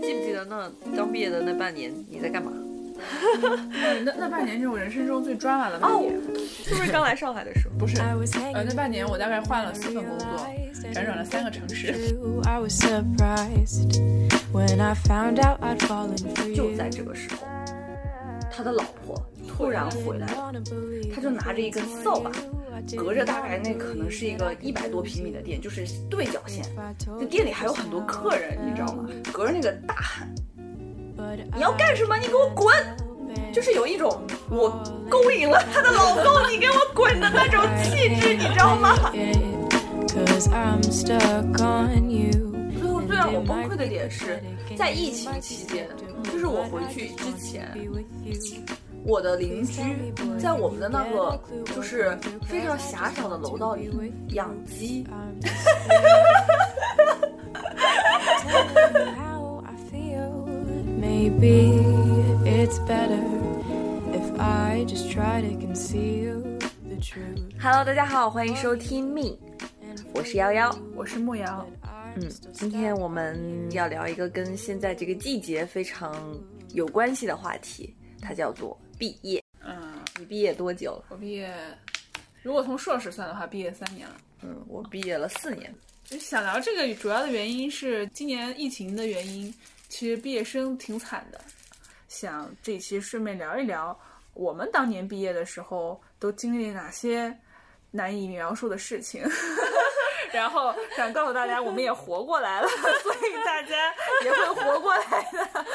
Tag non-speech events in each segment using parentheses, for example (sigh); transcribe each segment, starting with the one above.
记不记得那刚毕业的那半年你在干嘛？那那半年是我人生中最抓马的半年，是不是刚来上海的时候？不是，呃，那半年我大概换了四份工作，辗转了三个城市。就在这个时候，他的老婆突然回来了，他就拿着一根扫把，隔着大概那可能是一个一百多平米的店，就是对角线，那店里还有很多客人，你知道吗？隔着那个大喊。你要干什么？你给我滚！就是有一种我勾引了她的老公，你给我滚的那种气质，你知道吗？最后最让我崩溃的点是在疫情期间，就是我回去之前，我的邻居在我们的那个就是非常狭小的楼道里养鸡。Maybe it's better if I just try to conceal the truth. Hello，大家好，欢迎收听 Me，，我是幺幺，我是木瑶。嗯，今天我们要聊一个跟现在这个季节非常有关系的话题，它叫做毕业。嗯，你毕业多久？我毕业，如果从硕士算的话，毕业三年了。嗯，我毕业了四年。想聊这个主要的原因是今年疫情的原因。其实毕业生挺惨的，想这期顺便聊一聊我们当年毕业的时候都经历了哪些难以描述的事情，(laughs) 然后想告诉大家我们也活过来了，(laughs) 所以大家也会活过来的。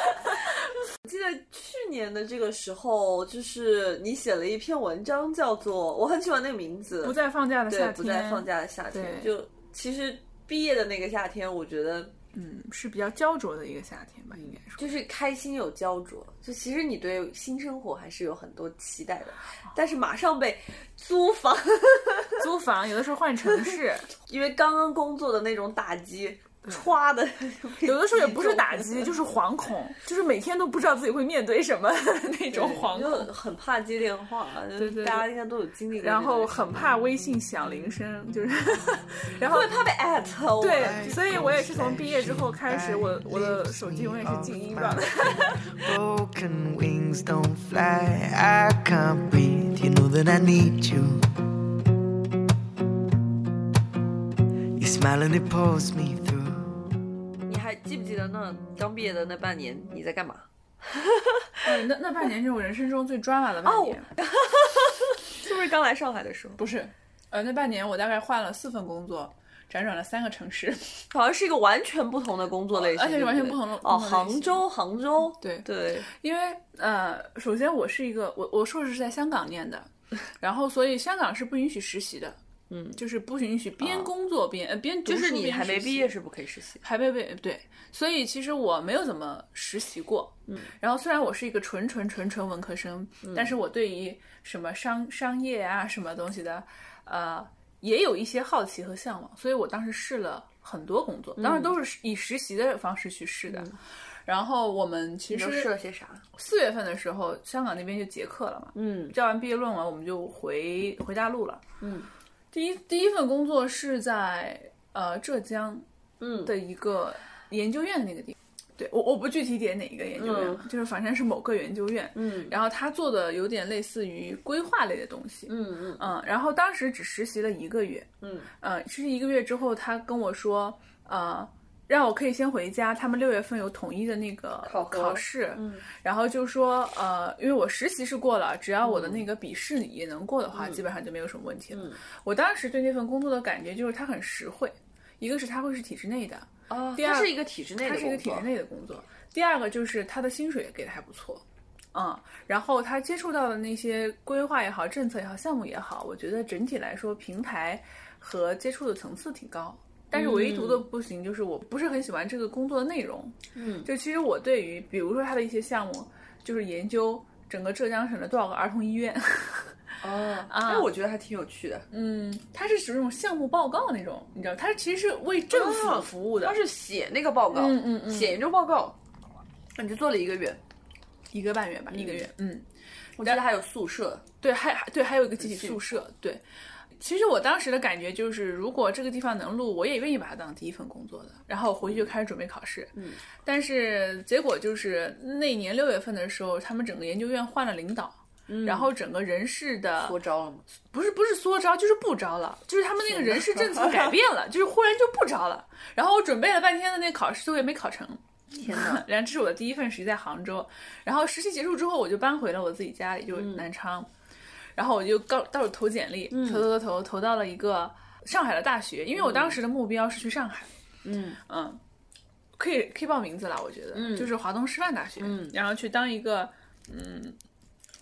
我记得去年的这个时候，就是你写了一篇文章，叫做我很喜欢那个名字，不在放假的夏天，不在放假的夏天。就其实毕业的那个夏天，我觉得。嗯，是比较焦灼的一个夏天吧，应该说，就是开心有焦灼。就其实你对新生活还是有很多期待的，但是马上被租房，(laughs) 租房，有的时候换城市，因为刚刚工作的那种打击。歘的，(laughs) 有的时候也不是打击，(laughs) 就是惶恐，就是每天都不知道自己会面对什么 (laughs) 那种惶恐，很怕接电话，对对，大家应该都有经历过。然后很怕微信响铃声，就是，然后怕被艾特。对，所以我也是从毕业之后开始，我我的手机永远是静音状态。记不记得那刚毕业的那半年你在干嘛？那那半年是我人生中最抓马的半年，(laughs) 是不是刚来上海的时候？不是，呃，那半年我大概换了四份工作，辗转了三个城市，好像是一个完全不同的工作类型，而且是完全不同的哦。杭州，杭州，对对，因为呃，首先我是一个我我硕士是在香港念的，然后所以香港是不允许实习的。嗯，就是不允许边工作边呃边读书就是你还没毕业是不可以实习，还没毕业对，所以其实我没有怎么实习过。嗯，然后虽然我是一个纯纯纯纯文科生，但是我对于什么商商业啊什么东西的，呃，也有一些好奇和向往，所以我当时试了很多工作，当时都是以实习的方式去试的。然后我们其实试了些啥？四月份的时候，香港那边就结课了嘛，嗯，交完毕业论文，我们就回回大陆了，嗯。第一第一份工作是在呃浙江，嗯。的一个研究院的那个地方，对我我不具体点哪一个研究院，就是反正是某个研究院，嗯，然后他做的有点类似于规划类的东西，嗯嗯。嗯，然后当时只实习了一个月，嗯。呃，实习一个月之后，他跟我说，呃。让我可以先回家，他们六月份有统一的那个考试，嗯，然后就说，呃，因为我实习是过了，只要我的那个笔试也能过的话，基本上就没有什么问题了。我当时对那份工作的感觉就是它很实惠，一个是它会是体制内的，哦，第二是一个体制内的，它是一个体制内的工作，第二个就是它的薪水给的还不错，嗯，然后他接触到的那些规划也好、政策也好、项目也好，我觉得整体来说平台和接触的层次挺高。但是唯独的不行，就是我不是很喜欢这个工作的内容。嗯，就其实我对于，比如说他的一些项目，就是研究整个浙江省的多少个儿童医院。哦，啊，我觉得还挺有趣的。嗯，他是属于那种项目报告那种，你知道，他其实是为政府服务的。他是写那个报告，嗯嗯嗯，写研究报告。那你就做了一个月，一个半月吧，一个月。嗯，我记得还有宿舍，对，还还对，还有一个集体宿舍，对。其实我当时的感觉就是，如果这个地方能录，我也愿意把它当第一份工作的。然后回去就开始准备考试。嗯，但是结果就是那年六月份的时候，他们整个研究院换了领导，嗯然后整个人事的缩招了吗？不是不是缩招，就是不招了，就是他们那个人事政策改变了，就是忽然就不招了。然后我准备了半天的那个考试，最后也没考成。天哪！然后这是我的第一份实习在杭州，然后实习结束之后，我就搬回了我自己家里，就是南昌。然后我就告到处投简历，投投投投投到了一个上海的大学，因为我当时的目标是去上海。嗯嗯，可以可以报名字了，我觉得，就是华东师范大学，嗯然后去当一个嗯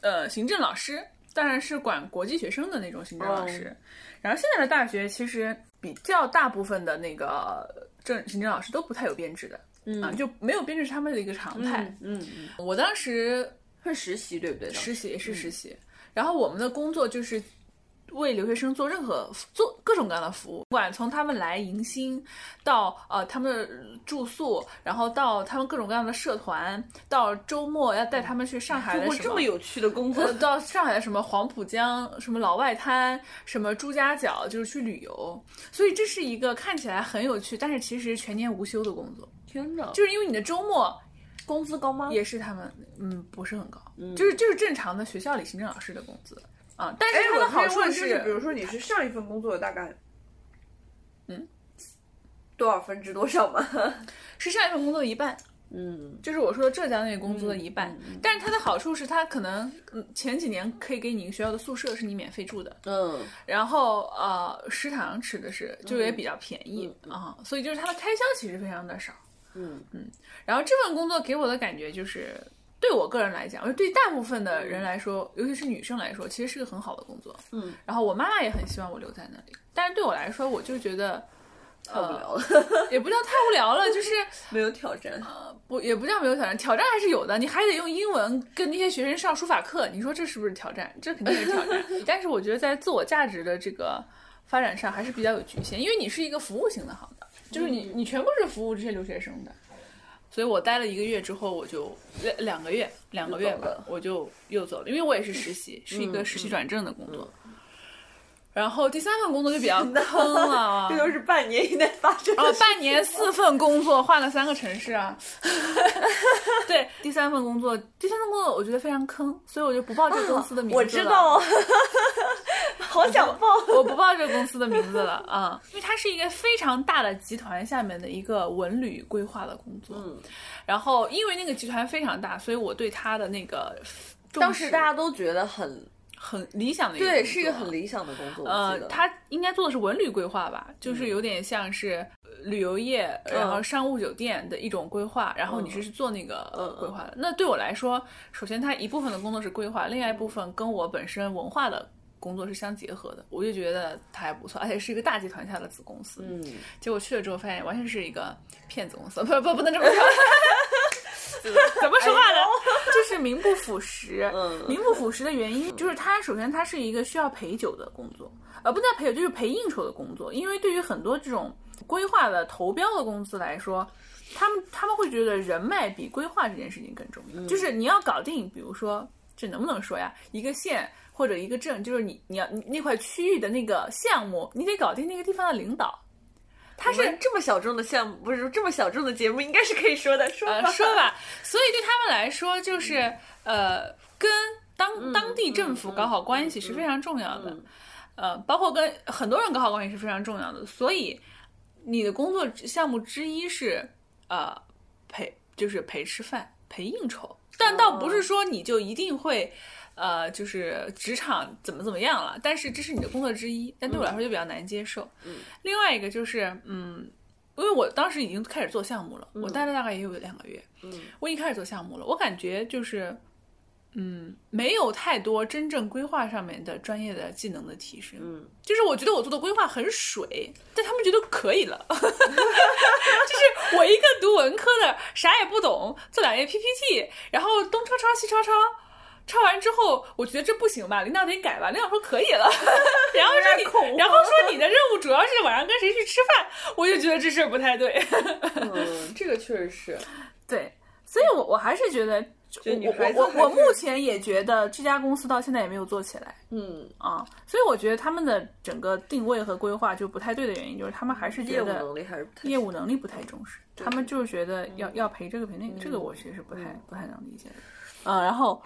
呃行政老师，当然是管国际学生的那种行政老师。然后现在的大学其实比较大部分的那个政行政老师都不太有编制的，嗯啊，就没有编制是他们的一个常态。嗯嗯，我当时是实习对不对？实习也是实习，然后我们的工作就是为留学生做任何做各种各样的服务，不管从他们来迎新，到呃他们的住宿，然后到他们各种各样的社团，到周末要带他们去上海什么这么有趣的工作呃，到上海的什么黄浦江、什么老外滩、什么朱家角，就是去旅游。所以这是一个看起来很有趣，但是其实全年无休的工作，天哪！就是因为你的周末工资高吗？也是他们嗯不是很高，嗯。就是就是正常的学校里行政老师的工资。啊。但是哎，它的好处是，就是，比如说你是上一份工作的大概，嗯，多少分之多少嘛？(laughs) 是上一份工作的一半，嗯。就是我说的浙江那个工资的一半。但是它的好处是，它可能嗯前几年可以给你一个学校的宿舍是你免费住的，嗯。然后呃食堂吃的是就也比较便宜。啊、所以就是它的开销其实非常的少。嗯嗯然后这份工作给我的感觉就是，对我个人来讲，对大部分的人来说，尤其是女生来说，其实是个很好的工作。嗯，然后我妈妈也很希望我留在那里，但是对我来说，我就觉得太无聊了，也不叫太无聊了，就是 (laughs) 没有挑战。不也不叫没有挑战，挑战还是有的。你还得用英文跟那些学生上书法课，你说这是不是挑战？这肯定是挑战。(laughs) 但是我觉得在自我价值的这个发展上还是比较有局限，因为你是一个服务型的行当，就是你你全部是服务这些留学生的。所以我待了一个月之后，我就两两个月，两个月吧我就又走了，因为我也是实习，是一个实习转正的工作。然后第三份工作就比较坑了啊，(laughs) 这都是半年以内发生的哦，事。半年四份工作，换了三个城市啊。(laughs) 对，第三份工作，第三份工作我觉得非常坑，所以我就不报这个公司的名字了。我知道，(laughs) 好想报。我不报这个公司的名字了啊、因为它是一个非常大的集团下面的一个文旅规划的工作。嗯，然后因为那个集团非常大，所以我对它的那个当时大家都觉得很很理想的一个对，是一个很理想的工作。呃他应该做的是文旅规划吧，就是有点像是呃旅游业，然后商务酒店的一种规划，然后你是做那个呃规划的。那对我来说，首先它一部分的工作是规划，另外一部分跟我本身文化的工作是相结合的，我就觉得它还不错，而且是一个大集团下的子公司。嗯，结果去了之后发现完全是一个骗子公司，(laughs) 不不不能这么说。(laughs) 怎么说话呢？就是名不副实。嗯名不副实的原因就是它首先它是一个需要陪酒的工作，呃，不叫陪酒，就是陪应酬的工作。因为对于很多这种规划的投标的公司来说，他们他们会觉得人脉比规划这件事情更重要。就是你要搞定，比如说这能不能说呀？一个县或者一个镇，就是你你要你那块区域的那个项目，你得搞定那个地方的领导。他是这么小众的项目，不是这么小众的节目，应该是可以说的。说吧，呃说吧，所以对他们来说，就是呃，跟当当地政府搞好关系是非常重要的，呃，包括跟很多人搞好关系是非常重要的。所以你的工作项目之一是呃陪，就是陪吃饭、陪应酬，但倒不是说你就一定会。呃，就是职场怎么怎么样了，但是这是你的工作之一，但对我来说就比较难接受。嗯，另外一个就是，嗯，因为我当时已经开始做项目了，我待了大概也有两个月，嗯，我已经开始做项目了，我感觉就是，嗯，没有太多真正规划上面的专业的技能的提升，嗯，就是我觉得我做的规划很水，但他们觉得可以了，(laughs) 就是我一个读文科的啥也不懂，做两页 PPT，然后东抄抄西抄抄。抄完之后，我觉得这不行吧，领导得改吧。领导说可以了，(laughs) 然后说你，然后说你的任务主要是晚上跟谁去吃饭，我就觉得这事儿不太对。嗯，这个确实是。(laughs) 对，所以我我还是觉得，我孩子我我我目前也觉得这家公司到现在也没有做起来嗯，啊，所以我觉得他们的整个定位和规划就不太对的原因，就是他们还是业务能力还是不太业务能力不太重视，他们就是觉得要要赔这个赔那个，这个我其实不太嗯不太能理解的。嗯，然后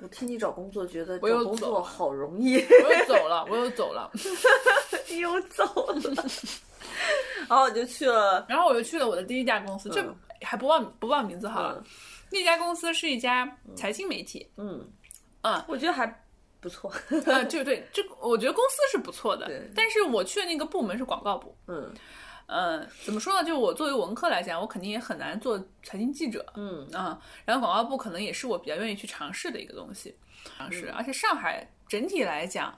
我替你找工作，觉得我又找工作好容易，我又走了，我又走了，(laughs) 你又走了，(laughs) 然后我就去了，然后我又去了我的第一家公司，这嗯还不忘不报名字好了嗯。那家公司是一家财经媒体，嗯嗯我觉得还不错，(laughs) 呃，就对，这我觉得公司是不错的对，但是我去的那个部门是广告部。嗯嗯，怎么说呢？就我作为文科来讲，我肯定也很难做财经记者。嗯啊、然后广告部可能也是我比较愿意去尝试的一个东西，尝试。而且上海整体来讲，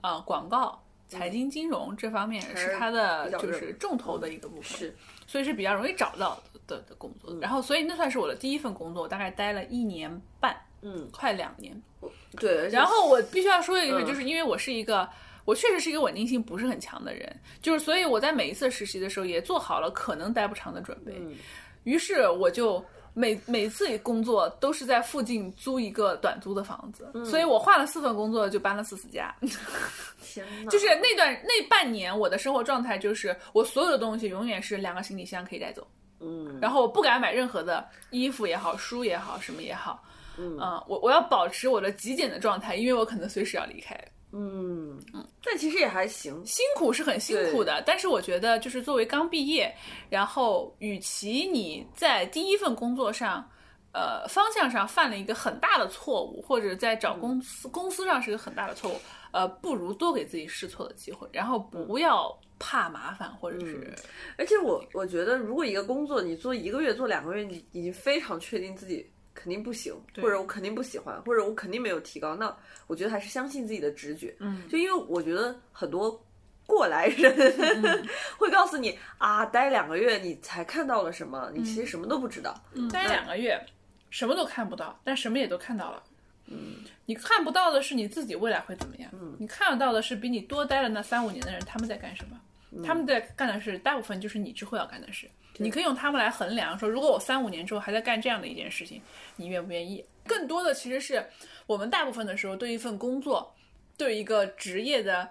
啊、广告、财经、金融这方面是它的就是重头的一个部分，是，所以是比较容易找到的的工作。然后，所以那算是我的第一份工作，我大概待了一年半，嗯快两年。对，然后我必须要说一个事，嗯就是因为我是一个，我确实是一个稳定性不是很强的人，就是所以我在每一次实习的时候也做好了可能待不长的准备，嗯于是我就。每每次工作都是在附近租一个短租的房子，嗯。所以我换了四份工作就搬了四次家。(laughs) 就是那段那半年，我的生活状态就是我所有的东西永远是两个行李箱可以带走，嗯。然后我不敢买任何的衣服也好，书也好，什么也好，嗯。我我要保持我的极简的状态，因为我可能随时要离开。嗯。但其实也还行，辛苦是很辛苦的，但是我觉得就是作为刚毕业，然后与其你在第一份工作上，呃方向上犯了一个很大的错误，或者在找公司、公司上是个很大的错误，呃，不如多给自己试错的机会，然后不要怕麻烦，或者是、而且我我觉得，如果一个工作你做一个月、做两个月，你已经非常确定自己肯定不行，或者我肯定不喜欢，或者我肯定没有提高，那我觉得还是相信自己的直觉。嗯，就因为我觉得很多过来人、(laughs) 会告诉你啊，待两个月你才看到了什么，你其实什么都不知道。待两个月什么都看不到，但什么也都看到了。嗯，你看不到的是你自己未来会怎么样，嗯，你看得到的是比你多待了那三五年的人他们在干什么。他们在干的事，大部分就是你之后要干的事。你可以用他们来衡量，说如果我三五年之后还在干这样的一件事情，你愿不愿意？更多的其实是我们大部分的时候对一份工作，对一个职业的，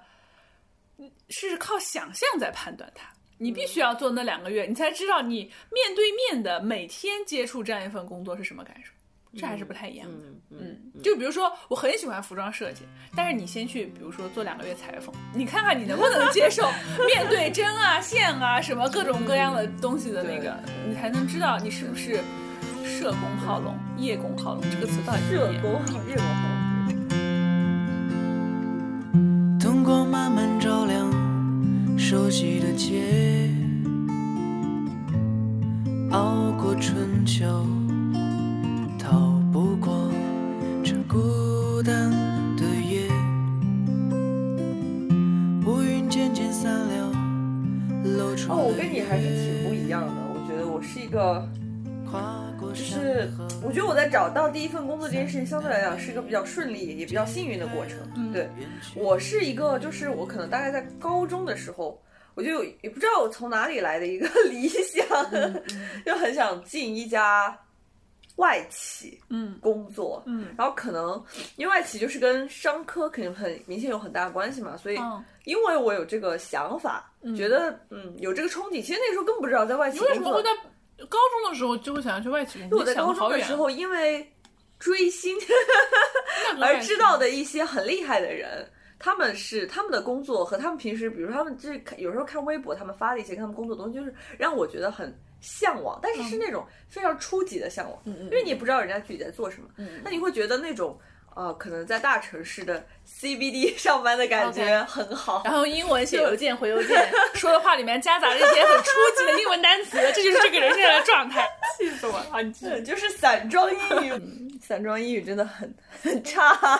是靠想象在判断它。你必须要做那两个月，你才知道你面对面的每天接触这样一份工作是什么感受，这还是不太一样的。嗯嗯，就比如说，我很喜欢服装设计，但是你先去，比如说做两个月裁缝，你看看你能不能接受 (laughs) 面对针啊、线啊什么各种各样的东西的那个，你才能知道你是不是社工好龙、叶公好龙这个词到底怎么念。热狗好，热狗好。灯光慢慢照亮熟悉的街，熬过春秋，哦，我跟你还是挺不一样的。我觉得我是一个，就是我觉得我在找到第一份工作这件事情，相对来讲是一个比较顺利也比较幸运的过程。对，我是一个，就是我可能大概在高中的时候，我就有也不知道我从哪里来的一个 (laughs) 理想，(laughs) 就很想进一家外企，嗯工作，嗯然后可能因为外企就是跟商科肯定很明显有很大的关系嘛，所以嗯，因为我有这个想法，觉得嗯有这个憧憬，其实那时候更不知道在外企工作。你为什么会在高中的时候就会想要去外企工作？我在高中的时候，因为追星 (laughs) 而知道的一些很厉害的人，他们是他们的工作和他们平时，比如说他们就是看有时候看微博，他们发的一些跟他们工作的东西，就是让我觉得很向往，但是是那种非常初级的向往，因为你也不知道人家具体在做什么，那你会觉得那种。呃，可能在大城市的 CBD (laughs) 上班的感觉很好。然后英文写邮件回邮件，(laughs) 说的话里面夹杂着一些很初级的英文单词，(laughs) 这就是这个人现在的状态，气死我了！啊，你就是散装英语，散装英语真的很很差。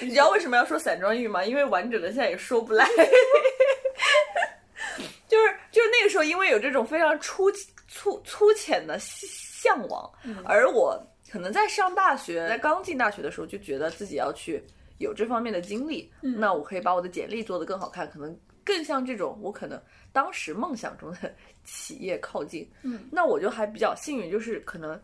你知道为什么要说散装英语吗？因为完整的现在也说不来。就是就是那个时候，因为有这种非常粗粗粗浅的向往，而我可能在上大学，在刚进大学的时候就觉得自己要去有这方面的经历，那我可以把我的简历做得更好看，可能更像这种我可能当时梦想中的 (laughs) 企业靠近。嗯，那我就还比较幸运，就是可能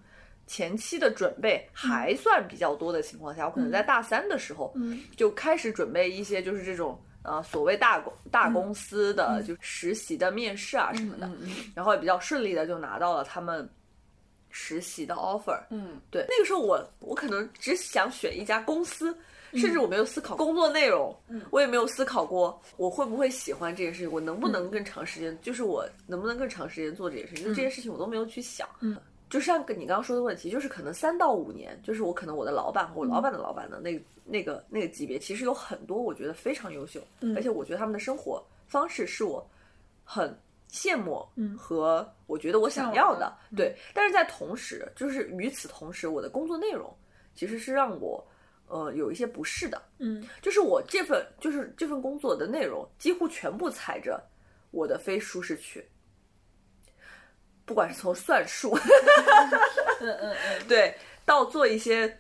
前期的准备还算比较多的情况下，我可能在大三的时候，嗯。就开始准备一些就是这种呃所谓大公大公司的就实习的面试啊什么的，然后也比较顺利的就拿到了他们实习的 offer。嗯对，那个时候我我可能只想选一家公司。甚至我没有思考工作内容，我也没有思考过我会不会喜欢这件事情，我能不能更长时间，就是我能不能更长时间做这件事情，就这些事情我都没有去想。嗯，就像跟你刚刚说的问题，就是可能三到五年，就是我可能我的老板和我老板的老板的那个、那个那个级别，其实有很多我觉得非常优秀，而且我觉得他们的生活方式是我很羡慕和我觉得我想要的，对。但是在同时，就是与此同时，我的工作内容其实是让我呃有一些不适的，嗯。就是我这份就是这份工作的内容几乎全部踩着我的非舒适区，不管是从算术，嗯嗯嗯，对，到做一些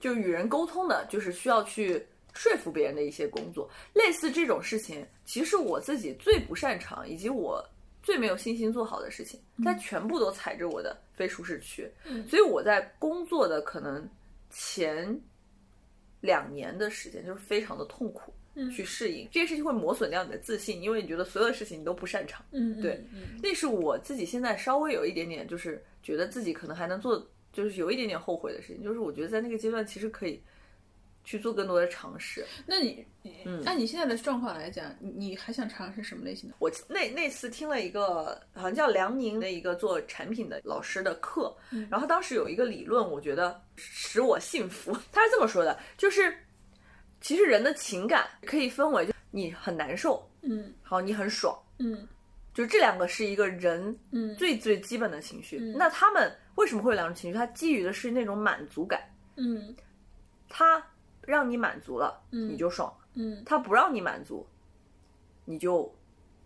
就与人沟通的，就是需要去说服别人的一些工作，类似这种事情，其实我自己最不擅长，以及我最没有信心做好的事情，它全部都踩着我的非舒适区，所以我在工作的可能前两年的时间就是非常的痛苦。去适应这件事情会磨损掉你的自信，因为你觉得所有的事情你都不擅长。嗯对，那是我自己现在稍微有一点点，就是觉得自己可能还能做，就是有一点点后悔的事情，就是我觉得在那个阶段其实可以去做更多的尝试。那你，嗯按你现在的状况来讲，你你还想尝试什么类型的？我那那次听了一个好像叫梁宁的一个做产品的老师的课，然后当时有一个理论，我觉得使我信服。(laughs) 他是这么说的，就是其实人的情感可以分为，就你很难受，嗯。好，你很爽，嗯。就这两个是一个人嗯。最最基本的情绪。那他们为什么会有两种情绪？它基于的是那种满足感，嗯。它让你满足了，你就爽；嗯。它不让你满足，你就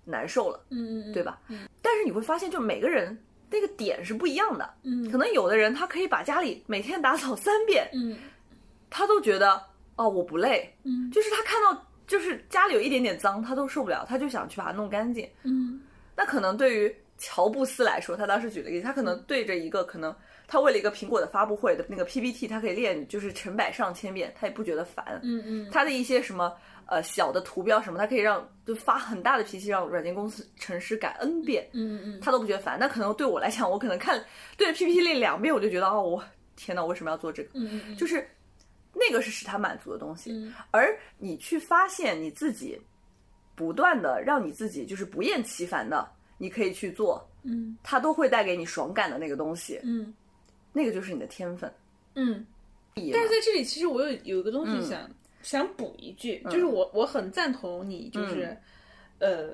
难受了，嗯嗯，对吧？嗯。但是你会发现，就每个人那个点是不一样的。嗯。可能有的人他可以把家里每天打扫三遍，嗯。他都觉得哦我不累，嗯就是他看到就是家里有一点点脏，他都受不了，他就想去把它弄干净。嗯那可能对于乔布斯来说，他当时举了一个例子，他可能对着一个可能他为了一个苹果的发布会的那个 PPT，他可以练就是成百上千遍，他也不觉得烦。嗯嗯他的一些什么呃小的图标什么，他可以让就发很大的脾气，让软件公司程师改 N 遍，嗯嗯他都不觉得烦。那可能对我来讲，我可能看对着 PPT 练两遍，我就觉得哦，我天呐，我为什么要做这个？嗯嗯就是那个是使他满足的东西，嗯。而你去发现你自己不断的让你自己就是不厌其烦的，你可以去做，嗯。它都会带给你爽感的那个东西，嗯。那个就是你的天分。嗯。但但是在这里，其实我有有一个东西想、想补一句，就是我我很赞同你，就是、呃，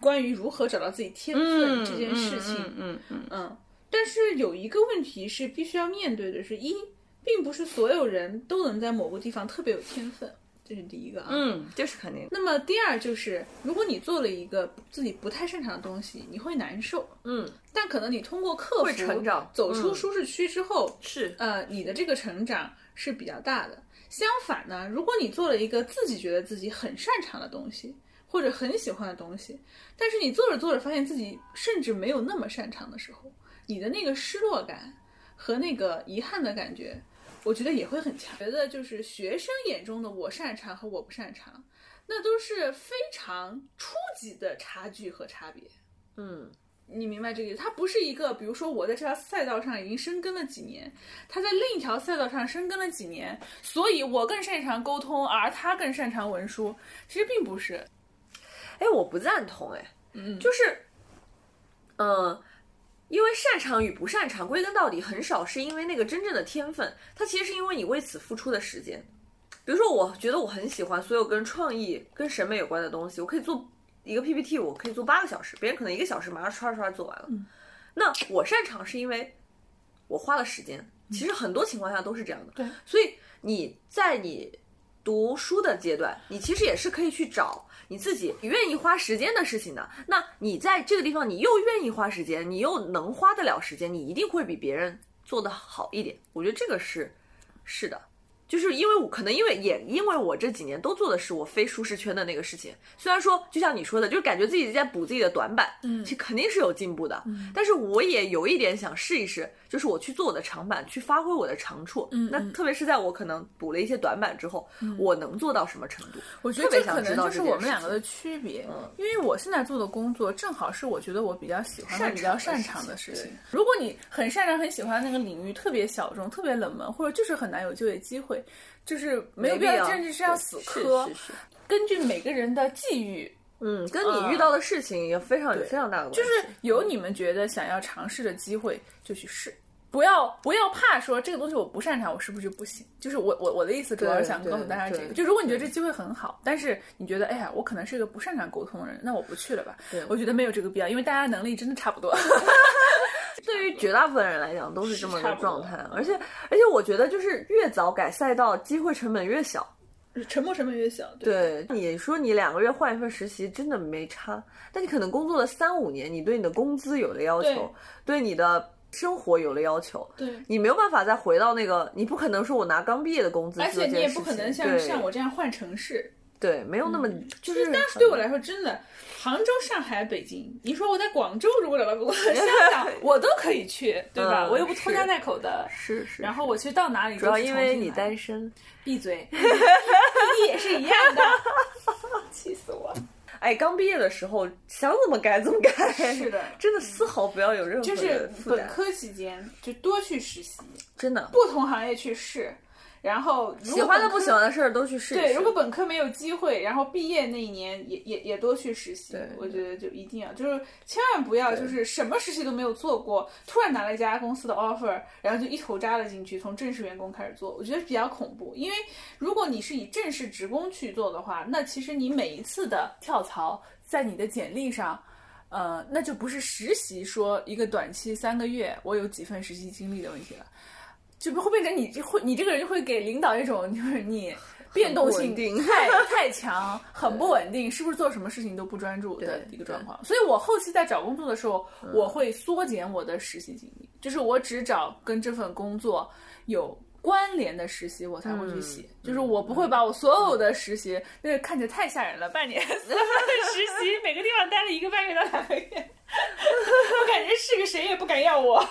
关于如何找到自己天分这件事情，嗯嗯嗯。嗯，但是有一个问题是必须要面对的是，一，并不是所有人都能在某个地方特别有天分，这是第一个啊。嗯，这是肯定。那么第二就是，如果你做了一个自己不太擅长的东西，你会难受，嗯，但可能你通过克服、会成长走出嗯舒适区之后，是呃，你的这个成长是比较大的。相反呢，如果你做了一个自己觉得自己很擅长的东西，或者很喜欢的东西，但是你做着做着发现自己甚至没有那么擅长的时候，你的那个失落感和那个遗憾的感觉，我觉得也会很强。觉得就是学生眼中的我擅长和我不擅长，那都是非常初级的差距和差别。嗯你明白这个意思？它不是一个，比如说我在这条赛道上已经深耕了几年，他在另一条赛道上深耕了几年，所以我更擅长沟通，而他更擅长文书。其实并不是，哎，我不赞同，哎，嗯，就是，嗯、因为擅长与不擅长，归根到底很少是因为那个真正的天分，它其实是因为你为此付出的时间。比如说，我觉得我很喜欢所有跟创意、跟审美有关的东西，我可以做一个 PPT，我可以做八个小时，别人可能一个小时马上刷刷做完了。那我擅长是因为我花了时间，其实很多情况下都是这样的。对，所以你在你读书的阶段，你其实也是可以去找你自己愿意花时间的事情的。那你在这个地方，你又愿意花时间，你又能花得了时间，你一定会比别人做得好一点。我觉得这个是是的，就是因为我可能因为也因为我这几年都做的是我非舒适圈的那个事情，虽然说就像你说的，就是感觉自己在补自己的短板，嗯，其实肯定是有进步的，但是我也有一点想试一试，就是我去做我的长板，去发挥我的长处，嗯，那特别是在我可能补了一些短板之后，我能做到什么程度？我觉得这可能就是我们两个的区别，嗯因为我现在做的工作正好是我觉得我比较喜欢、比较擅长的事情。如果你很擅长、很喜欢那个领域，特别小众、特别冷门，或者就是很难有就业机会，就是没有必要甚至是要死磕。根据每个人的际遇，嗯，跟你遇到的事情也非常有非常大的关系，就是有你们觉得想要尝试的机会就去试。不要不要怕说这个东西我不擅长，我是不是就不行？就是我我我的意思主要是想对告诉大家这个，就如果你觉得这机会很好，但是你觉得哎呀我可能是一个不擅长沟通的人，那我不去了吧？对 (laughs) 我觉得没有这个必要，因为大家能力真的差不多。(laughs) 对于绝大部分人来讲都是这么个差不多状态，而且而且我觉得就是越早改赛道，机会成本越小。沉没成本越小，对，你说你两个月换一份实习真的没差，但你可能工作了三五年，你对你的工资有了要求，对你的生活有了要求，对你没有办法再回到那个，你不可能说我拿刚毕业的工资而且你也不可能像像我这样换城市。对，没有那么、就是，但是对我来说，真的，杭州、上海、北京，你说我在广州如果找到工作，香港我都可以去，对吧？嗯我又不拖家带口的。是是，然后我去到哪里主要因为你单身。闭嘴，(laughs) 你也是一样的，(laughs) 气死我！哎，刚毕业的时候想怎么改怎么改，是的。真的丝毫不要有任何就是本科期间就多去实习，真的。不同行业去试，然后如果喜欢的不喜欢的事儿都去试试。对，如果本科没有机会，然后毕业那一年也也也多去实习对，我觉得就一定要，就是千万不要就是什么实习都没有做过，突然拿了一家公司的 offer，然后就一头扎了进去，从正式员工开始做，我觉得比较恐怖。因为如果你是以正式职工去做的话，那其实你每一次的跳槽，在你的简历上。呃，那就不是实习说一个短期三个月，我有几份实习经历的问题了，就不会变成你这会你这个人就会给领导一种就是你变动性太太强，很不稳定，是不是做什么事情都不专注的一个状况？所以我后期在找工作的时候，我会缩减我的实习经历，就是我只找跟这份工作有。关联的实习我才会去写，就是我不会把我所有的实习，那个看起来太吓人了，半年。四 (laughs) 份实习，每个地方待了一个半月到两个月，(laughs) 我感觉是个谁也不敢要我。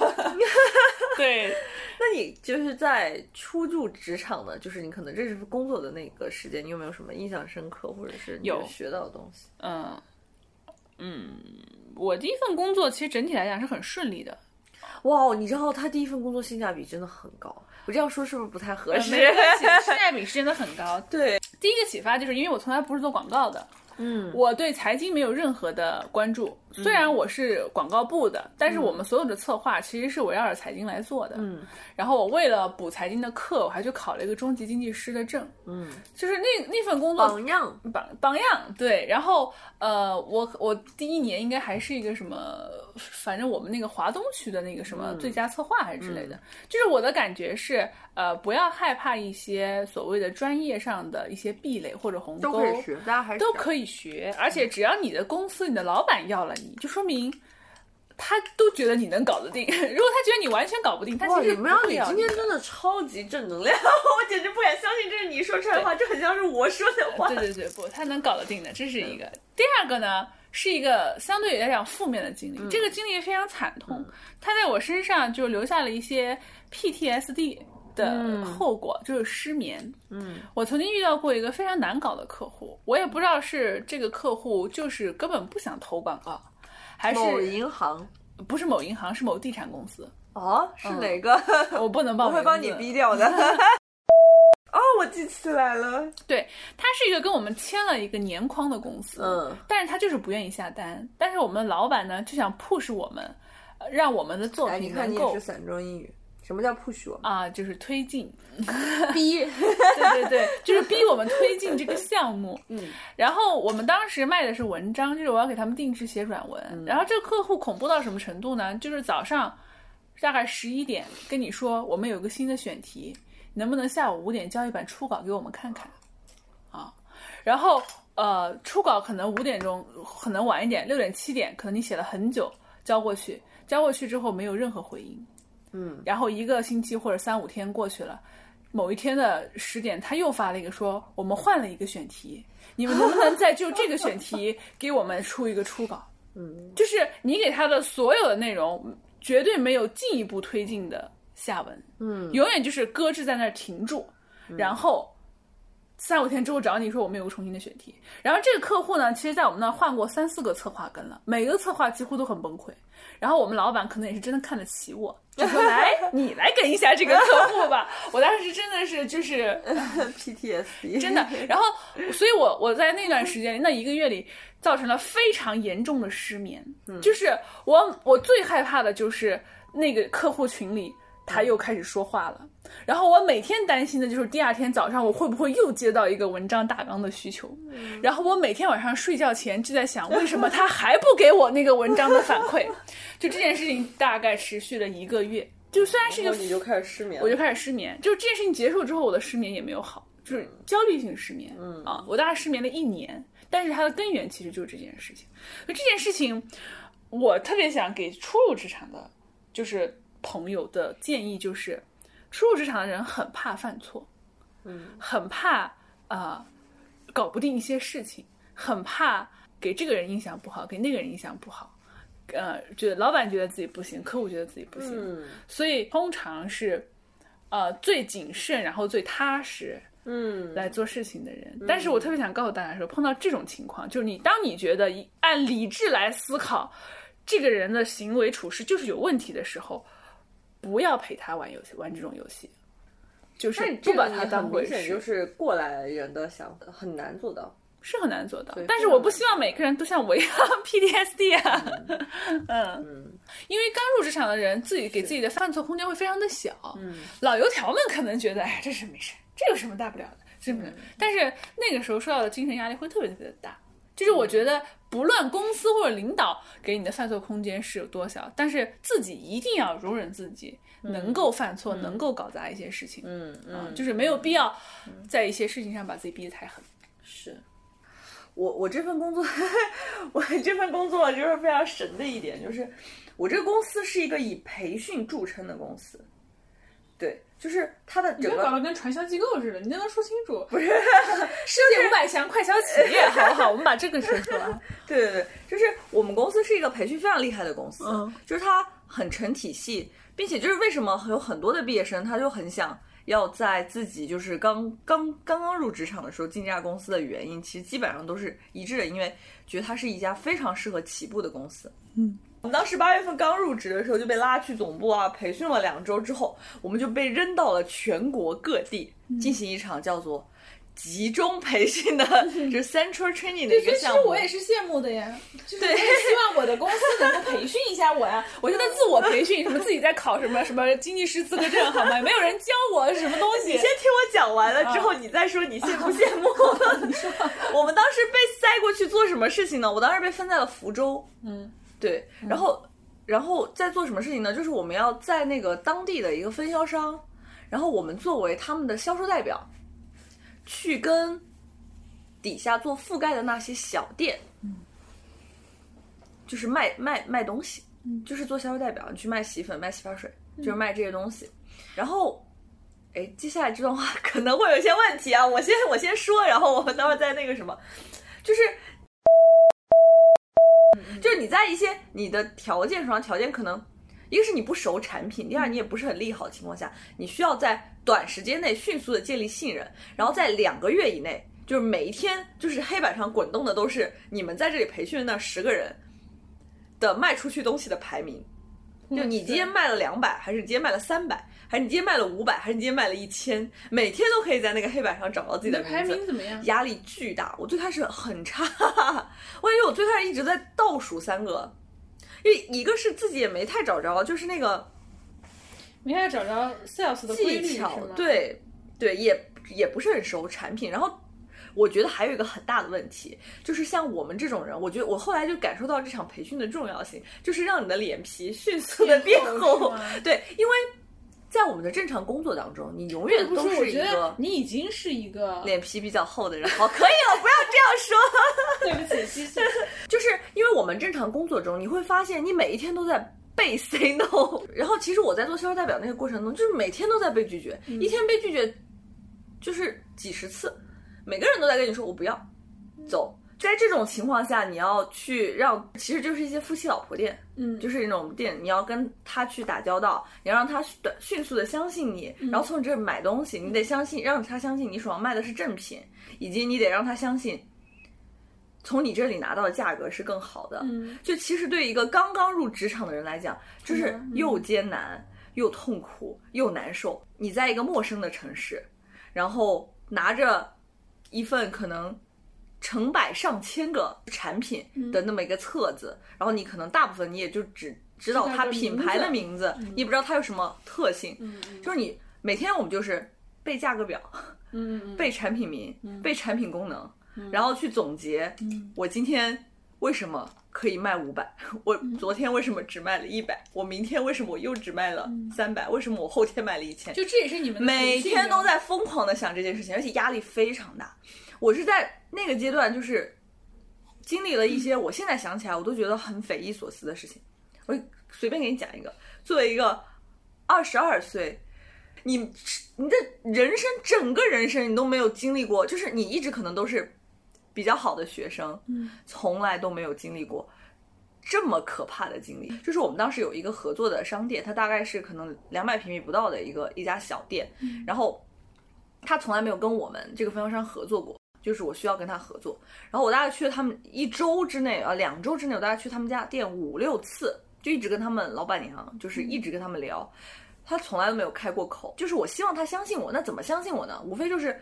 (laughs) 对，那你就是在初入职场的，就是你可能认识工作的那个时间，你有没有什么印象深刻，或者是你有学到的东西？嗯嗯，我第一份工作其实整体来讲是很顺利的，哇，你知道他第一份工作性价比真的很高，我这样说是不是不太合适？没关系，性价比是真的很高。对，第一个启发就是因为我从来不是做广告的，嗯，我对财经没有任何的关注。虽然我是广告部的，但是我们所有的策划其实是围绕着财经来做的。嗯，然后我为了补财经的课，我还去考了一个中级经济师的证。嗯，就是那那份工作榜样，榜榜样，对。然后呃，我我第一年应该还是一个什么，反正我们那个华东区的那个什么最佳策划还是之类的。就是我的感觉是，呃，不要害怕一些所谓的专业上的一些壁垒或者鸿沟，都可以学，大家还是都可以学。而且只要你的公司、你的老板要了你，就说明。他都觉得你能搞得定，(laughs) 如果他觉得你完全搞不定，他哇，其实李喵，不要你今天真的超级正能量，(laughs) 我简直不敢相信这是你说出来的话，这很像是我说的话。对对对，不，他能搞得定的，这是一个。第二个呢，是一个相对来讲负面的经历，这个经历非常惨痛，它在我身上就留下了一些 PTSD 的后果，就是失眠。嗯，我曾经遇到过一个非常难搞的客户，我也不知道是这个客户就是根本不想投广告，还是某银行不是某银行，是某地产公司，哦，是哪个？(laughs) 我不能报我会帮你逼掉的。(laughs) 哦，我记起来了。对，他是一个跟我们签了一个年框的公司，嗯，但是他就是不愿意下单。但是我们老板呢就想 push 我们，呃让我们的作品能够看你也是散装英语，什么叫 push 我？啊，就是推进，(laughs) 逼。(laughs) 对对对，就是逼我们推进这个项目。嗯，(laughs) 然后我们当时卖的是文章，就是我要给他们定制写软文。然后这个客户恐怖到什么程度呢？就是早上大概十一点跟你说，我们有个新的选题，能不能下午五点交一版初稿给我们看看？啊，然后呃，初稿可能五点钟，可能晚一点，六点七点，可能你写了很久交过去，交过去之后没有任何回音。嗯，然后一个星期或者三五天过去了，某一天的十点，他又发了一个说我们换了一个选题，你们能不能再就这个选题 (laughs) 给我们出一个初稿？嗯，就是你给他的所有的内容，绝对没有进一步推进的下文，嗯永远就是搁置在那儿停住，然后三五天之后找你说我们有个重新的选题。然后这个客户呢，其实在我们那儿换过三四个策划跟了，每个策划几乎都很崩溃。然后我们老板可能也是真的看得起我，就说来你来跟一下这个客户吧。我当时真的是就是。(laughs) PTSD (laughs) 真的。然后，所以我我在那段时间里，那一个月里，造成了非常严重的失眠。就是我我最害怕的就是那个客户群里他又开始说话了，然后我每天担心的就是第二天早上我会不会又接到一个文章大纲的需求，然后我每天晚上睡觉前就在想，为什么他还不给我那个文章的反馈？就这件事情大概持续了一个月。就虽然是一个你就开始失眠，我就开始失眠。就是这件事情结束之后，我的失眠也没有好，就是焦虑性失眠。嗯啊，我大概失眠了一年，但是它的根源其实就是这件事情。就这件事情，我特别想给初入职场的，就是朋友的建议就是，初入职场的人很怕犯错，嗯，很怕啊、呃搞不定一些事情，很怕给这个人印象不好，给那个人印象不好。呃，觉得老板觉得自己不行，客户觉得自己不行，嗯所以通常是，呃，最谨慎，然后最踏实嗯来做事情的人。但是我特别想告诉大家说，碰到这种情况，就是你当你觉得一按理智来思考，这个人的行为处事就是有问题的时候，不要陪他玩游戏，玩这种游戏，就是不把他当回事。明显就是过来人的想法，很难做到。是很难做到，但是我不希望每个人都像我一样 (laughs) PTSD 啊，嗯嗯因为刚入职场的人，自己给自己的犯错空间会非常的小。嗯，老油条们可能觉得，哎，这是没事，这有什么大不了的，是不是？但是那个时候受到的精神压力会特别特别的大。就是我觉得，不论公司或者领导给你的犯错空间是有多小，但是自己一定要容忍自己能够犯错，能够搞砸一些事情。嗯嗯，就是没有必要在一些事情上把自己逼得太狠。是。我我这份工作，(laughs) 我这份工作就是非常神的一点，就是我这个公司是一个以培训著称的公司，对，就是它的整个得跟传销机构似的，你能说清楚？不是，世界五百强快消企业，好不好？我们把这个说出来。(laughs) 对对对，就是我们公司是一个培训非常厉害的公司，嗯就是它很成体系，并且就是为什么有很多的毕业生他就很想要在自己就是刚刚刚刚入职场的时候进这家公司的原因，其实基本上都是一致的，因为觉得它是一家非常适合起步的公司。嗯。我们当时八月份刚入职的时候就被拉去总部啊，培训了两周之后，我们就被扔到了全国各地进行一场叫做集中培训的，就是 Central Training 的一个项目我也。是羡慕的呀，(laughs) 就是我也希望我的公司能够培训一下我呀。我就在自我培训，什么自己在考什么什么经济师资格证，好吗？没有人教我什么东西。你先听我讲完了之后，你再说你羡不羡慕。(laughs) (laughs) 我们当时被塞过去做什么事情呢？我当时被分在了福州，嗯，对，然后，然后在做什么事情呢？就是我们要在那个当地的一个分销商，然后我们作为他们的销售代表，去跟底下做覆盖的那些小店，就是卖卖卖东西，就是做销售代表，你去卖洗衣粉、卖洗发水，就是卖这些东西。然后，哎，接下来这段话可能会有一些问题啊，我先我先说，然后我们待会儿再那个什么，就是。就是。你在一些你的条件上，条件可能一个是你不熟产品，第二你也不是很利好的情况下，你需要在短时间内迅速的建立信任，然后在两个月以内，就是每一天就是黑板上滚动的都是你们在这里培训的那十个人的卖出去东西的排名，就你今天卖了两百，还是你今天卖了三百，还是你今天卖了五百，还是你今天卖了一千，每天都可以在那个黑板上找到自己的排名字。名怎么样？压力巨大。我最开始很差，我感觉我最开始一直在倒数三个，因为一个是自己也没太找着，就是那个没太找着 sales 的技巧，对对，也也不是很熟产品，然后。我觉得还有一个很大的问题，就是像我们这种人，我觉得我后来就感受到这场培训的重要性，就是让你的脸皮迅速的变变厚。对，因为在我们的正常工作当中，你永远都是，一个你已经是一个，脸皮比较厚的人。好，可以了，不要这样说。(laughs) 对不起，谢谢 (laughs) 就是因为我们正常工作中，你会发现你每一天都在被 (laughs) say no。然后其实我在做销售代表那个过程中，就是每天都在被拒绝，一天被拒绝就是几十次，每个人都在跟你说我不要走。在这种情况下，你要去让，其实就是一些夫妻老婆店，嗯就是那种店，你要跟他去打交道，你要让他迅迅速的相信你，然后从你这儿买东西，你得相信，让他相信你手上卖的是正品，以及你得让他相信，从你这里拿到的价格是更好的。嗯就其实对一个刚刚入职场的人来讲，就是嗯又艰难又痛苦又难受。你在一个陌生的城市，然后拿着一份可能成百上千个产品的那么一个册子，然后你可能大部分你也就只知道它品牌的字名字，你也不知道它有什么特性。嗯就是你每天我们就是背价格表，嗯嗯背产品名，背产品功能，然后去总结我今天为什么可以卖五百，(laughs) 我昨天为什么只卖了一百，我明天为什么我又只卖了三百，为什么我后天卖了一千，就这也是你们的每天都在疯狂的想这件事情，而且压力非常大。我是在那个阶段，就是经历了一些，我现在想起来我都觉得很匪夷所思的事情。我随便给你讲一个，作为一个二十二岁，你你的人生整个人生你都没有经历过，就是你一直可能都是比较好的学生，嗯，从来都没有经历过这么可怕的经历。就是我们当时有一个合作的商店，它大概是可能两百平米不到的一个一家小店，然后他从来没有跟我们这个分销商合作过。就是我需要跟他合作，然后我大概去了他们一周之内啊，两周之内，我大概去他们家店五六次，就一直跟他们老板娘，就是一直跟他们聊，他从来都没有开过口。就是我希望他相信我，那怎么相信我呢？无非就是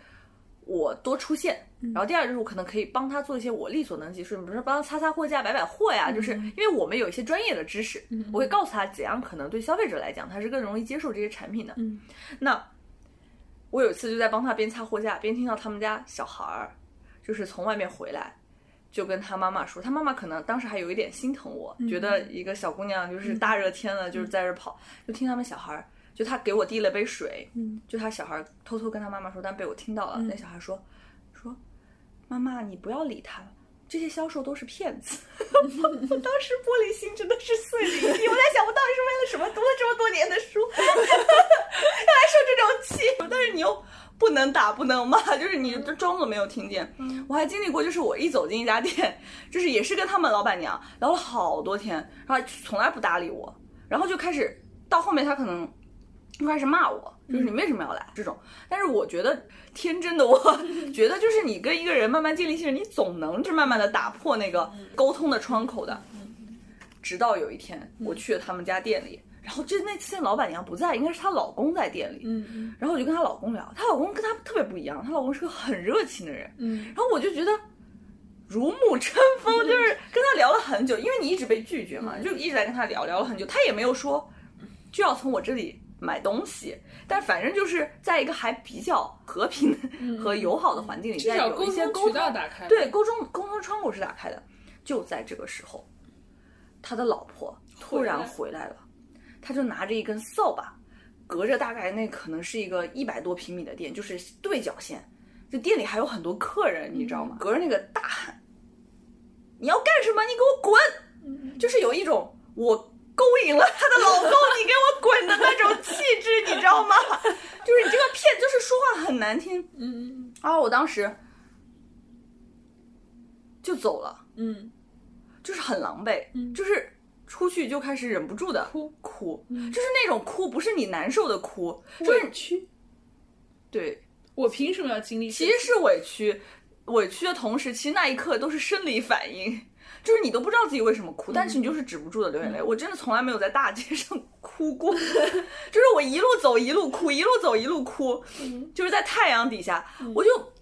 我多出现，然后第二就是我可能可以帮他做一些我力所能及的事情，比如说帮他擦擦货架、摆摆货呀，就是因为我们有一些专业的知识，我会告诉他怎样可能对消费者来讲他是更容易接受这些产品的。嗯，那我有一次就在帮他边擦货架边听到他们家小孩儿，就是从外面回来。就跟他妈妈说，他妈妈可能当时还有一点心疼我，觉得一个小姑娘就是大热天的，就是在这跑，就听他们小孩儿，就他给我递了杯水，嗯就他小孩偷偷跟他妈妈说，但被我听到了。那小孩说说，妈妈你不要理他，这些销售都是骗子。我 (laughs) 当时玻璃心真的是碎了一地，我在想我到底是为了什么读了这么多年的书，(laughs) 还受这种气？但是你又不能打不能骂，就是你就装作没有听见。我还经历过，就是我一走进一家店，就是也是跟他们老板娘聊了好多天，然后从来不搭理我，然后就开始到后面他可能就开始骂我，就是你为什么要来这种。但是我觉得天真的我 (laughs) 觉得，就是你跟一个人慢慢建立信任，你总能是慢慢的打破那个沟通的窗口的。直到有一天，我去了他们家店里，然后就那次老板娘不在，应该是她老公在店里。然后我就跟她老公聊，她老公跟她特别不一样，她老公是个很热情的人。嗯然后我就觉得如沐春风，(laughs) 就是跟他聊了很久，因为你一直被拒绝嘛，就一直在跟他聊聊了很久，他也没有说就要从我这里买东西，但反正就是在一个还比较和平和友好的环境里，在有一些沟通渠道打开了对，沟通沟通窗口是打开的。就在这个时候，他的老婆突然回来了，他就拿着一根扫把，隔着大概那可能是一个一百多平米的店，就是对角线，这店里还有很多客人，你知道吗？隔着那个大喊：“你要干什么？你给我滚！”就是有一种我勾引了她的老公，你给我滚的那种气质，你知道吗？(laughs) 就是你这个骗，就是说话很难听。嗯嗯然后我当时就走了。嗯。就是很狼狈，就是出去就开始忍不住的哭。哭，就是那种哭，不是你难受的哭，就是委屈，对，我凭什么要经历其实是委屈，委屈的同时，其实那一刻都是生理反应，就是你都不知道自己为什么哭，但是你就是止不住的流眼泪。我真的从来没有在大街上哭过，(laughs) 就是我一路走一路哭，一路走一路哭，就是在太阳底下，我就。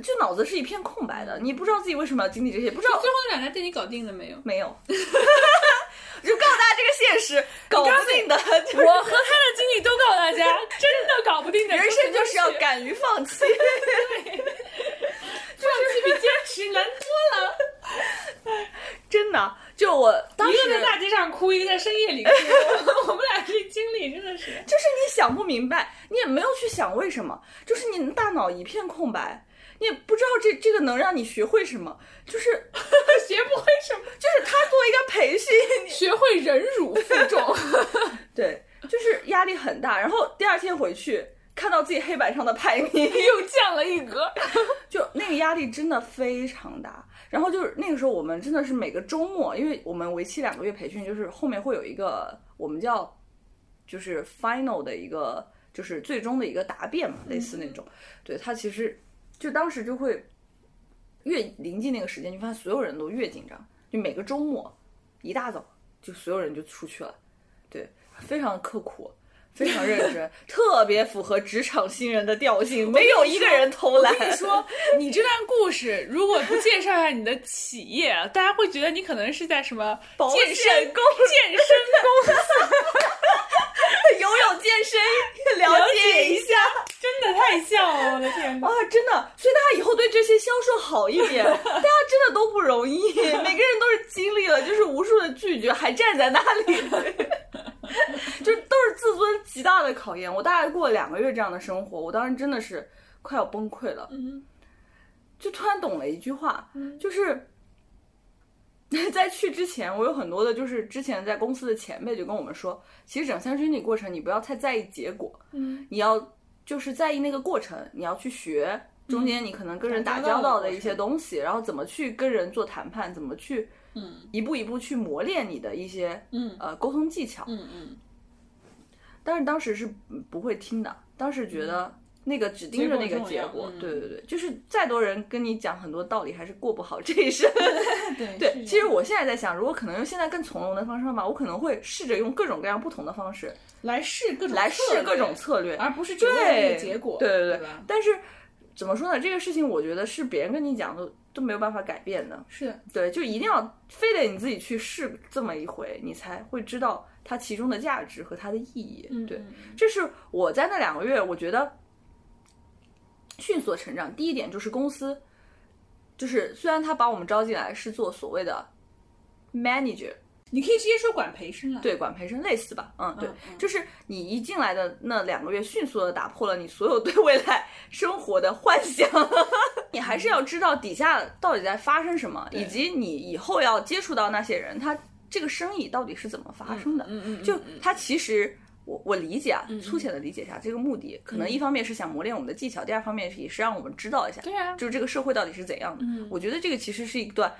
就脑子是一片空白的，你不知道自己为什么要经历这些，不知道最后那两家店你搞定了没有？没有，我 (laughs) 就告诉大家这个现实，搞不定的，就是我和他的经历都告诉大家，真的搞不定的。人生就是要敢于放弃。(laughs) 放弃比坚持难就我当时一个在大街上哭，一个在深夜里哭，(laughs) 我们俩这经历真的是。就是你想不明白，你也没有去想为什么，就是你大脑一片空白，你也不知道这这个能让你学会什么，就是 (laughs) 学不会什么，就是他作为一个培训，学会会忍辱负重。(laughs) 对，就是压力很大。然后第二天回去看到自己黑板上的排名，又降了一格。就那个压力真的非常大。然后就是那个时候，我们真的是每个周末，因为我们为期两个月培训，就是后面会有一个我们叫就是 final 的一个就是最终的一个答辩嘛，类似那种。对他其实就当时就会越临近那个时间，就发现所有人都越紧张。就每个周末一大早就所有人就出去了，对，非常刻苦。非常认真，特别符合职场新人的调性，没有一个人偷懒。我跟你说，你这段故事如果不介绍一下你的企业，大家会觉得你可能是在什么健身公健身公司 (laughs) 游泳健身，了解一下，真的太像了，我的天啊，真的，所以大家以后对这些销售好一点，大家真的都不容易，每个人都是经历了就是无数的拒绝，还站在那里。极大的考验。我大概过了两个月这样的生活，我当时真的是快要崩溃了。嗯，就突然懂了一句话，就是 (laughs) 在去之前，我有很多的，就是之前在公司的前辈就跟我们说，其实整项申请过程你不要太在意结果，嗯，你要就是在意那个过程，你要去学中间你可能跟人打交道的一些东西，然后怎么去跟人做谈判，怎么去。嗯，一步一步去磨练你的一些嗯。呃沟通技巧，嗯嗯，但是当时是不会听的，当时觉得那个只盯着那个结果，嗯对对对，就是再多人跟你讲很多道理，还是过不好这一生。(laughs) 对 (laughs) 对，其实我现在在想，如果可能用现在更从容的方式方法，我可能会试着用各种各样不同的方式来试各种来试各种策略，而不是只为了那个结果。对对对吧？但是怎么说呢？这个事情我觉得是别人跟你讲都。都没有办法改变的，是对，就一定要非得你自己去试这么一回，你才会知道它其中的价值和它的意义。对，这是我在那两个月，我觉得迅速的成长。第一点就是公司，就是虽然他把我们招进来是做所谓的 manager。你可以直接说管培生啊，对，管培生类似吧，嗯，对，就是你一进来的那两个月，迅速的打破了你所有对未来生活的幻想。(laughs) 你还是要知道底下到底在发生什么，以及你以后要接触到那些人，他这个生意到底是怎么发生的。嗯嗯，就他其实，我我理解啊，粗浅的理解一下，这个目的可能一方面是想磨练我们的技巧，第二方面也是让我们知道一下，对啊，就是这个社会到底是怎样的。我觉得这个其实是一段。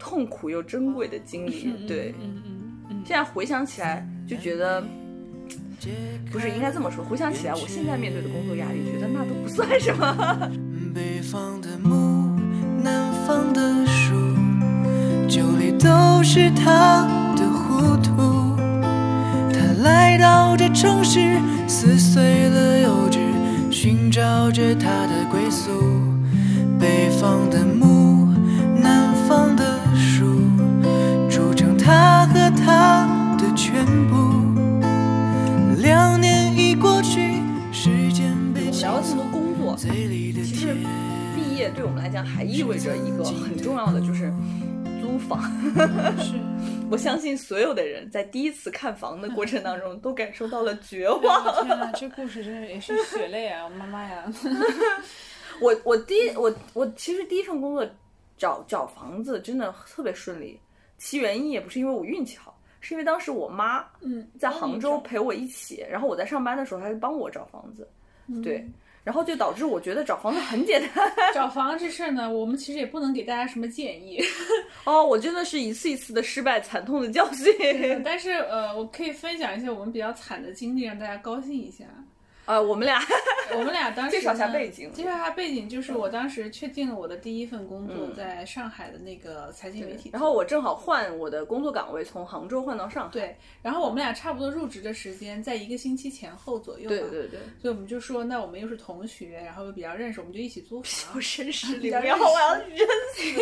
痛苦又珍贵的经历，对，嗯嗯嗯，现在回想起来就觉得，不是应该这么说。回想起来，我现在面对的工作压力，觉得那都不算什么。(laughs) 北方的木，南方的树，酒里都是他的糊涂。他来到这城市，撕碎了幼稚，寻找着他的归宿。北方的木，南方的树，铸成。他和他的全部。两年已过去，时间被聊了这么多工作，其实毕业对我们来讲还意味着一个很重要的，就是租房。是 (laughs) 我相信所有的人在第一次看房的过程当中都感受到了绝望。天哪，这故事真的也是血泪啊！我妈妈呀！(laughs) 我我第一我我其实第一份工作找找房子真的特别顺利。其原因也不是因为我运气好，是因为当时我妈嗯在杭州陪我一起，然后我在上班的时候，她就帮我找房子，对，然后就导致我觉得找房子很简单。(laughs) 找房这事儿呢，我们其实也不能给大家什么建议。(laughs) 哦，我真的是一次一次的失败，惨痛的教训。(laughs) 但是呃，我可以分享一些我们比较惨的经历，让大家高兴一下。呃，我们俩，我们俩当时介绍一下背景。介绍一下背景，就是我当时确定了我的第一份工作，在上海的那个财经媒体。然后我正好换我的工作岗位，从杭州换到上海。对，然后我们俩差不多入职的时间在一个星期前后左右。对对对。所以我们就说，那我们又是同学，然后又比较认识，我们就一起租房。绅士，比较好，我要认识你。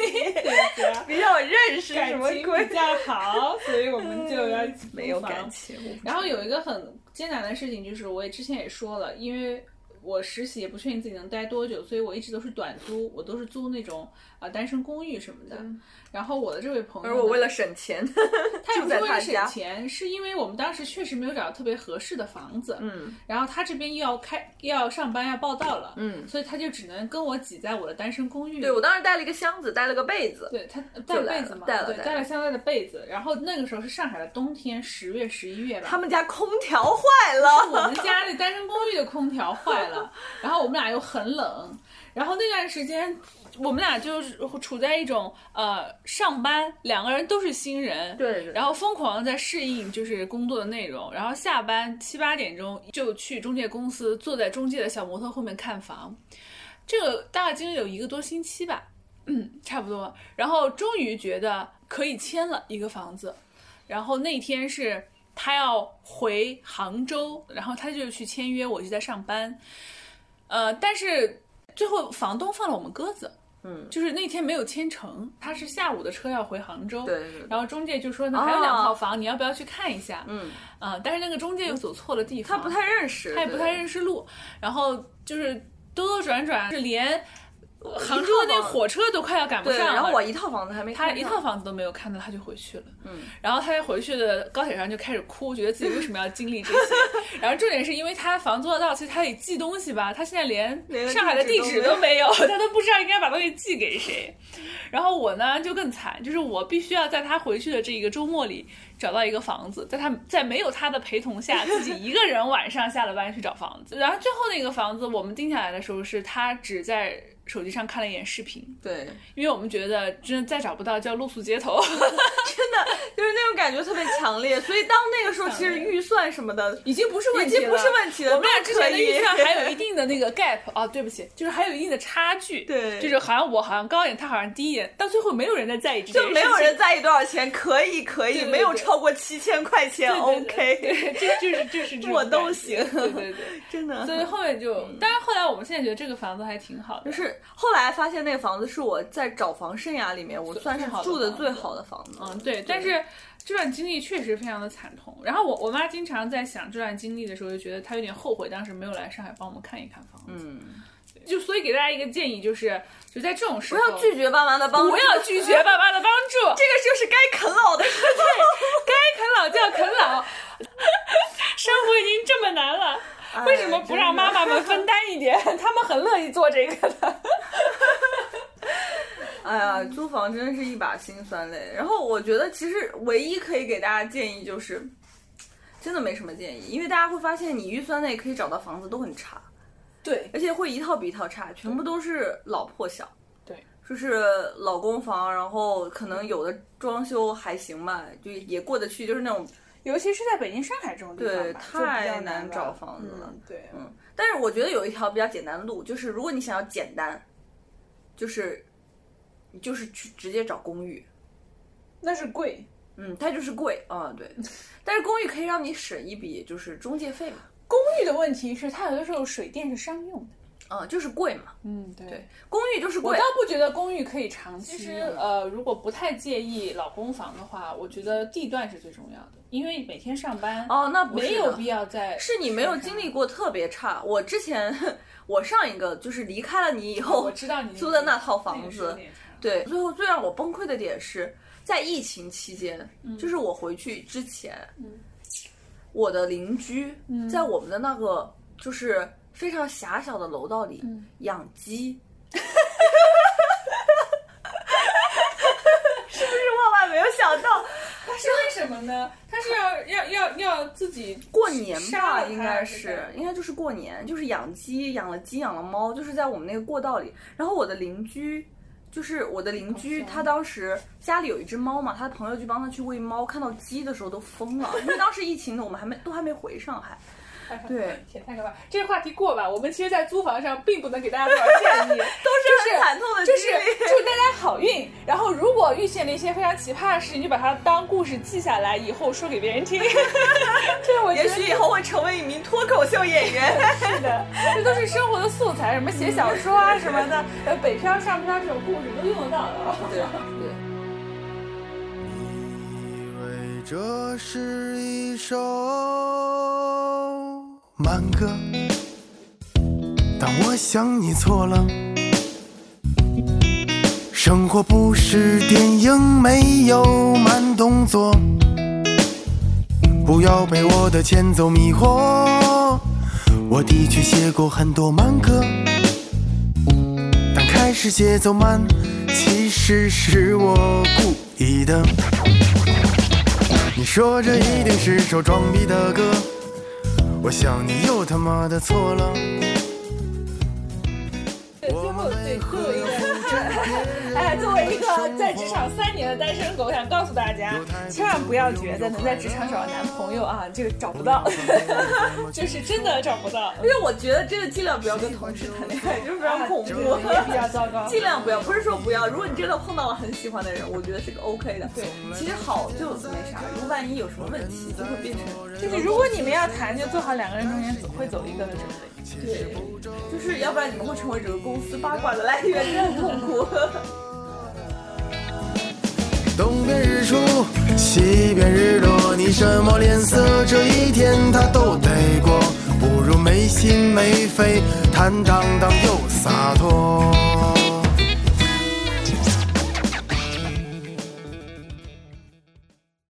(laughs) 比较认识，什么鬼？比较好，所以我们就要没有感情。然后有一个很艰难的事情，就是我也之前也说了，因为。我实习也不确定自己能待多久，所以我一直都是短租，我都是租那种单身公寓什么的。然后我的这位朋友呢，而我为了省钱，(laughs) 他也住不是为了省。钱，是因为我们当时确实没有找到特别合适的房子，嗯然后他这边又要开又要上班要报道了，嗯，所以他就只能跟我挤在我的单身公寓。对我当时带了一个箱子，带了个被子。对他带了被子嘛，对，带了带了带了相带的被子。然后那个时候是上海的冬天，十月、十一月吧。他们家空调坏了，我们家那单身公寓的空调坏了，然后我们俩又很冷，然后那段时间我们俩就是处在一种呃上班，两个人都是新人，对对。然后疯狂的在适应就是工作的内容，然后下班七八点钟就去中介公司，坐在中介的小摩托后面看房，这个大概经历有一个多星期吧，嗯，(clears throat) 差不多，然后终于觉得可以签了一个房子，然后那天是他要回杭州，然后他就去签约，我就在上班，呃，但是最后房东放了我们鸽子，嗯，就是那天没有签成，他是下午的车要回杭州，对对对然后中介就说呢还有两套房，你要不要去看一下？嗯，啊、但是那个中介又走错了地方，他不太认识，他也不太认识。识路，然后就是兜兜转转，是连杭州的那个火车都快要赶不，上了。然后我一套房子还没他看他一套房子都没有看到，他就回去了。嗯，然后他在回去的高铁上就开始哭，觉得自己为什么要经历这些。然后重点是因为他房租要到期，他得寄东西吧，他现在连上海的地址都没有，他都不知道应该把东西寄给谁。然后我呢就更惨，就是我必须要在他回去的这一个周末里找到一个房子，在他在没有他的陪同下，自己一个人晚上下了班去找房子。然后最后那个房子我们定下来的时候，是他只在手机上看了一眼视频，对，因为我们觉得真的再找不到就要露宿街头。(laughs) 真的就是那种感觉特别强烈，所以当那个时候其实预算什么的已经不是问题了，已经不是问题了，我们俩之前的预算还有一 (laughs) 定的那个 gap 啊，对不起，就是还有一定的差距。对就是好像我好像高一点，他好像低一点，到最后没有人在在意这就没有人在意多少钱，可以可以，没有超过七千块钱，OK，对，这就是就是这种 (laughs) 我都行对对对。(laughs) 真的。所以后面就，当然后来我们现在觉得这个房子还挺好就是后来发现那个房子是我在找房生涯里面，我算是住的最好的房子。嗯，对，但是这段经历确实非常的惨痛。然后我我妈经常在想这段经历的时候，就觉得她有点后悔当时没有来上海帮我们看一看房子。嗯，就所以给大家一个建议，就是就在这种时候不，要拒绝爸妈的帮助，不要拒绝爸妈的帮助，(laughs) 这个就是该啃老的时候。该啃老就要啃老。生活已经这么难了，为什么不让妈妈们分担一点？(laughs) 他们很乐意做这个的。哎呀，租房真的是一把辛酸泪。然后我觉得，其实唯一可以给大家建议就是，真的没什么建议，因为大家会发现，你预算内可以找到房子都很差，对而且会一套比一套差，全部都是老破小。对，就是老公房，然后可能有的装修还行吧，就也过得去，就是那种尤其是在北京、上海这种地方吧，对太难找房子了嗯对，嗯，但是我觉得有一条比较简单的路，就是如果你想要简单，就是你就是去直接找公寓，那是贵。嗯，它就是贵啊、对。(laughs) 但是公寓可以让你省一笔就是中介费嘛，公寓的问题是，它有的时候水电是商用的。嗯，就是贵嘛，嗯，对对，公寓就是贵我倒。不觉得公寓可以长期。其实呃，如果不太介意老公房的话，我觉得地段是最重要的，因为每天上班哦，那没有必要在。是你没有经历过特别差。我之前我上一个就是离开了你以后，我知道你 (laughs) 租的那套房子，对，最后最让我崩溃的点是在疫情期间，嗯就是我回去之前，我的邻居嗯在我们的那个就是非常狭小的楼道里嗯养鸡。(laughs) 是不是万万没有想到，它是为什么呢？他是要要要要自己过年吧，应该是，应该就是过年，就是养鸡，养了鸡，养了猫，就是在我们那个过道里。然后我的邻居，就是我的邻居，他当时家里有一只猫嘛，他的朋友就帮他去喂猫，看到鸡的时候都疯了，因为当时疫情呢，我们还没都还没回上海。(laughs) 对，天太可怕！这个话题过吧。我们其实，在租房上并不能给大家多少建议，(laughs) 都是很惨痛的就是经历。祝大家好运。然后，如果遇见了一些非常奇葩的事情，就把它当故事记下来，以后说给别人听。这 (laughs) 我也许以后会成为一名脱口秀演员。是的，这都是生活的素材，什么写小说啊什么的，呃，北漂上漂这种故事都用得到的。对这是一首慢歌，但我想你错了。生活不是电影，没有慢动作。不要被我的前奏迷惑。我的确写过很多慢歌，但开始节奏慢，其实是我故意的。你说这一定是首装逼的歌，我想你又他妈的错了。职场三年的单身狗，我想告诉大家，千万不要觉得能在职场找到男朋友啊，这个找不到，(laughs) 就是真的找不到，因为我觉得真的尽量不要跟同事谈恋爱，就是非常恐怖，也比较糟糕。尽量不要，不是说不要。如果你真的碰到了很喜欢的人，我觉得是个 OK 的。对，其实好就没啥，如果万一有什么问题，就会变成就是如果你们要谈，就做好两个人中间总会走一个的准备。对，就是要不然你们会成为整个公司八卦的来源，真的很痛苦。东边日出，西边日落，你什么脸色？这一天他都得过，不如没心没肺，坦荡荡又洒脱。